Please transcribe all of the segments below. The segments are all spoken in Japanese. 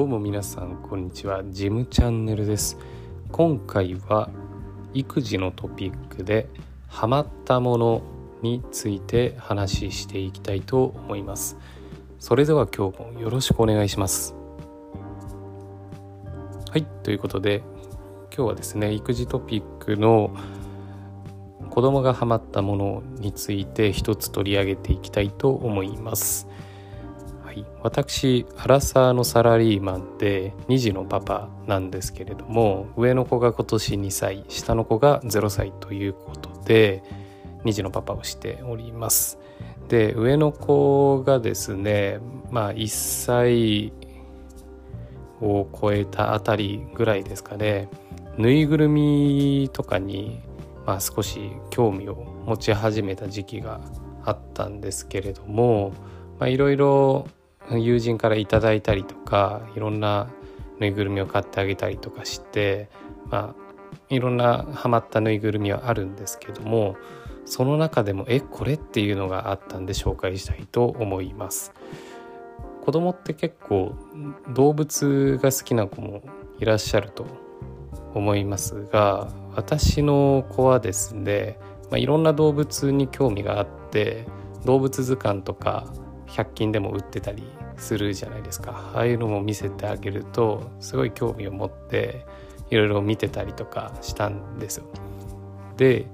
どうも皆さんこんにちは。ジムチャンネルです。今回は育児のトピックでハマったものについて話していきたいと思います。それでは今日もよろしくお願いします。はいということで今日はですね育児トピックの子供がハマったものについて一つ取り上げていきたいと思います。はい、私アラサーのサラリーマンで2児のパパなんですけれども上の子が今年2歳下の子が0歳ということで2児のパパをしております。で上の子がですねまあ1歳を超えたあたりぐらいですかねぬいぐるみとかに、まあ、少し興味を持ち始めた時期があったんですけれどもいろいろ友人からいただいたりとかいろんなぬいぐるみを買ってあげたりとかしてまあいろんなハマったぬいぐるみはあるんですけどもその中でもえこれっていうのがあったんで紹介したいと思います。子供って結構動物が好きな子もいらっしゃると思いますが私の子はですね、まあ、いろんな動物に興味があって動物図鑑とか100均でも売ってたりするじゃないですかああいうのも見せてあげるとすごい興味を持っていろいろ見てたりとかしたんですよ。で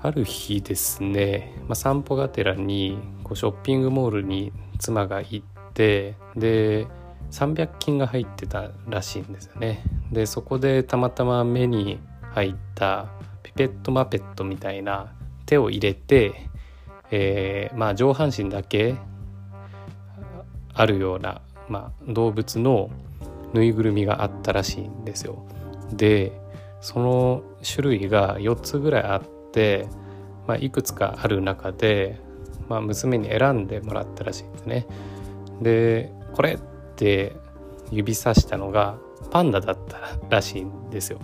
ある日ですね、まあ、散歩がてらにこうショッピングモールに妻が行ってで300均が入ってたらしいんですよね。でそこでたまたま目に入ったピペットマペットみたいな手を入れてえー、まあ、上半身だけあるような、まあ、動物のぬいぐるみがあったらしいんですよ。でその種類が4つぐらいあって、まあ、いくつかある中で、まあ、娘に選んでもらったらしいんですね。でこれって指さしたのがパンダだったらしいんですよ。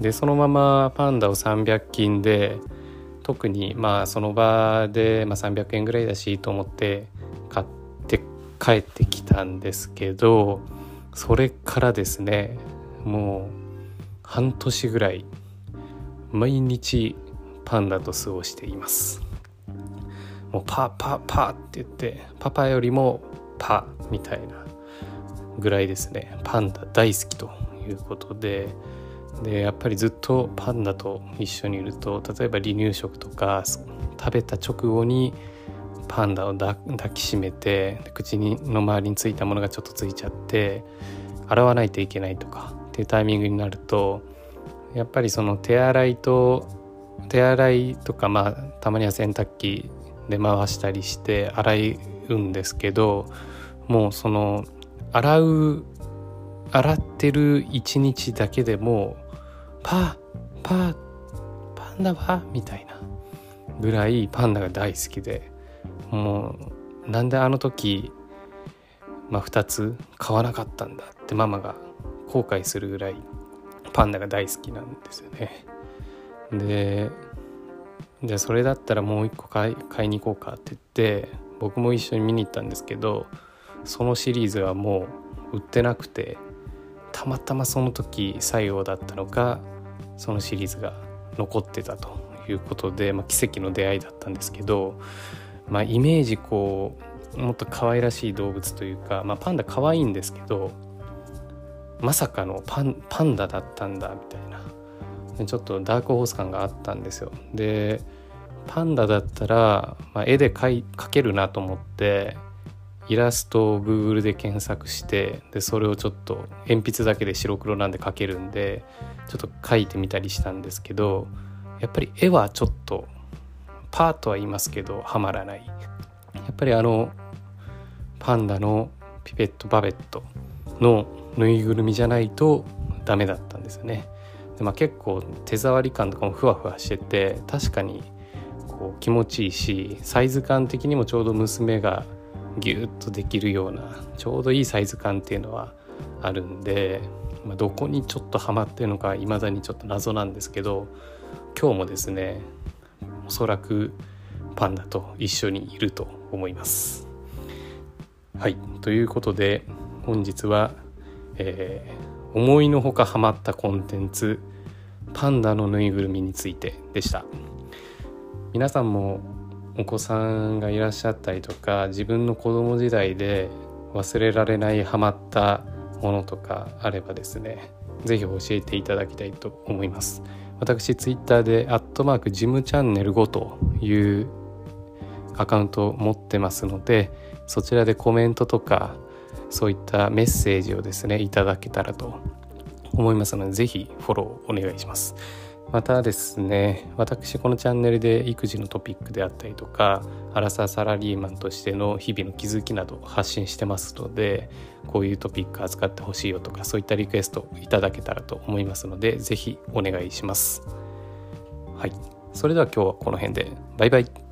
でそのままパンダを300均で特にまあその場で、まあ、300円ぐらいだしと思って買って帰ってきたんですけどそれからですねもう半年ぐらい毎日パンダと過ごしています。もうパーパーパーって言ってパパよりもパーみたいなぐらいですね。パンダ大好きということで。でやっぱりずっとパンダと一緒にいると例えば離乳食とか食べた直後にパンダを抱きしめて口にの周りについたものがちょっとついちゃって洗わないといけないとかっていうタイミングになるとやっぱりその手洗いと手洗いとかまあたまには洗濯機で回したりして洗うんですけどもうその洗う洗ってる一日だけでもパーパーパンダは？みたいなぐらいパンダが大好きで。もうなんであの時、まあ、2つ買わなかったんだってママが後悔するぐらいパンダが大好きなんですよね。でじゃあそれだったらもう一個買い買いに行こうかって言って僕も一緒に見に行ったんですけどそのシリーズはもう売ってなくてたまたまその時最後だったのかそのシリーズが残ってたということで、まあ、奇跡の出会いだったんですけど、まあ、イメージこうもっと可愛らしい動物というか、まあ、パンダ可愛いんですけどまさかのパンパンダだったんだみたいなちょっとダークホース感があったんですよ。でパンダだったら、まあ、絵で描けるなと思ってイラストを Google で検索してでそれをちょっと鉛筆だけで白黒なんで描けるんでちょっと描いてみたりしたんですけどやっぱり絵はちょっとパーとは言いますけどはまらない。やっぱりあのパンダのピペットバベットのぬいぐるみじゃないとダメだったんですよね。で、まあ、結構手触り感とかもふわふわしてて確かにこう気持ちいいしサイズ感的にもちょうど娘がギュッとできるようなちょうどいいサイズ感っていうのはあるんで、まあ、どこにちょっとハマってるのかいまだにちょっと謎なんですけど今日もですねおそらくパンダと一緒にいると思います。はい。ということで本日は、えー、思いのほかハマったコンテンツパンダのぬいぐるみについてでした。皆さんもお子さんがいらっしゃったりとか自分の子供時代で忘れられないハマったものとかあればですね是非教えていただきたいと思います。私ツイッターで「アットマークジムチャンネル5」というアカウントを持ってますのでそちらでコメントとかそういったメッセージをですねいただけたらと思いますので是非フォローお願いします。またですね私このチャンネルで育児のトピックであったりとかアラサーサラリーマンとしての日々の気づきなど発信してますのでこういうトピック扱ってほしいよとかそういったリクエストいただけたらと思いますので是非お願いします。はい。それでは今日はこの辺でバイバイ。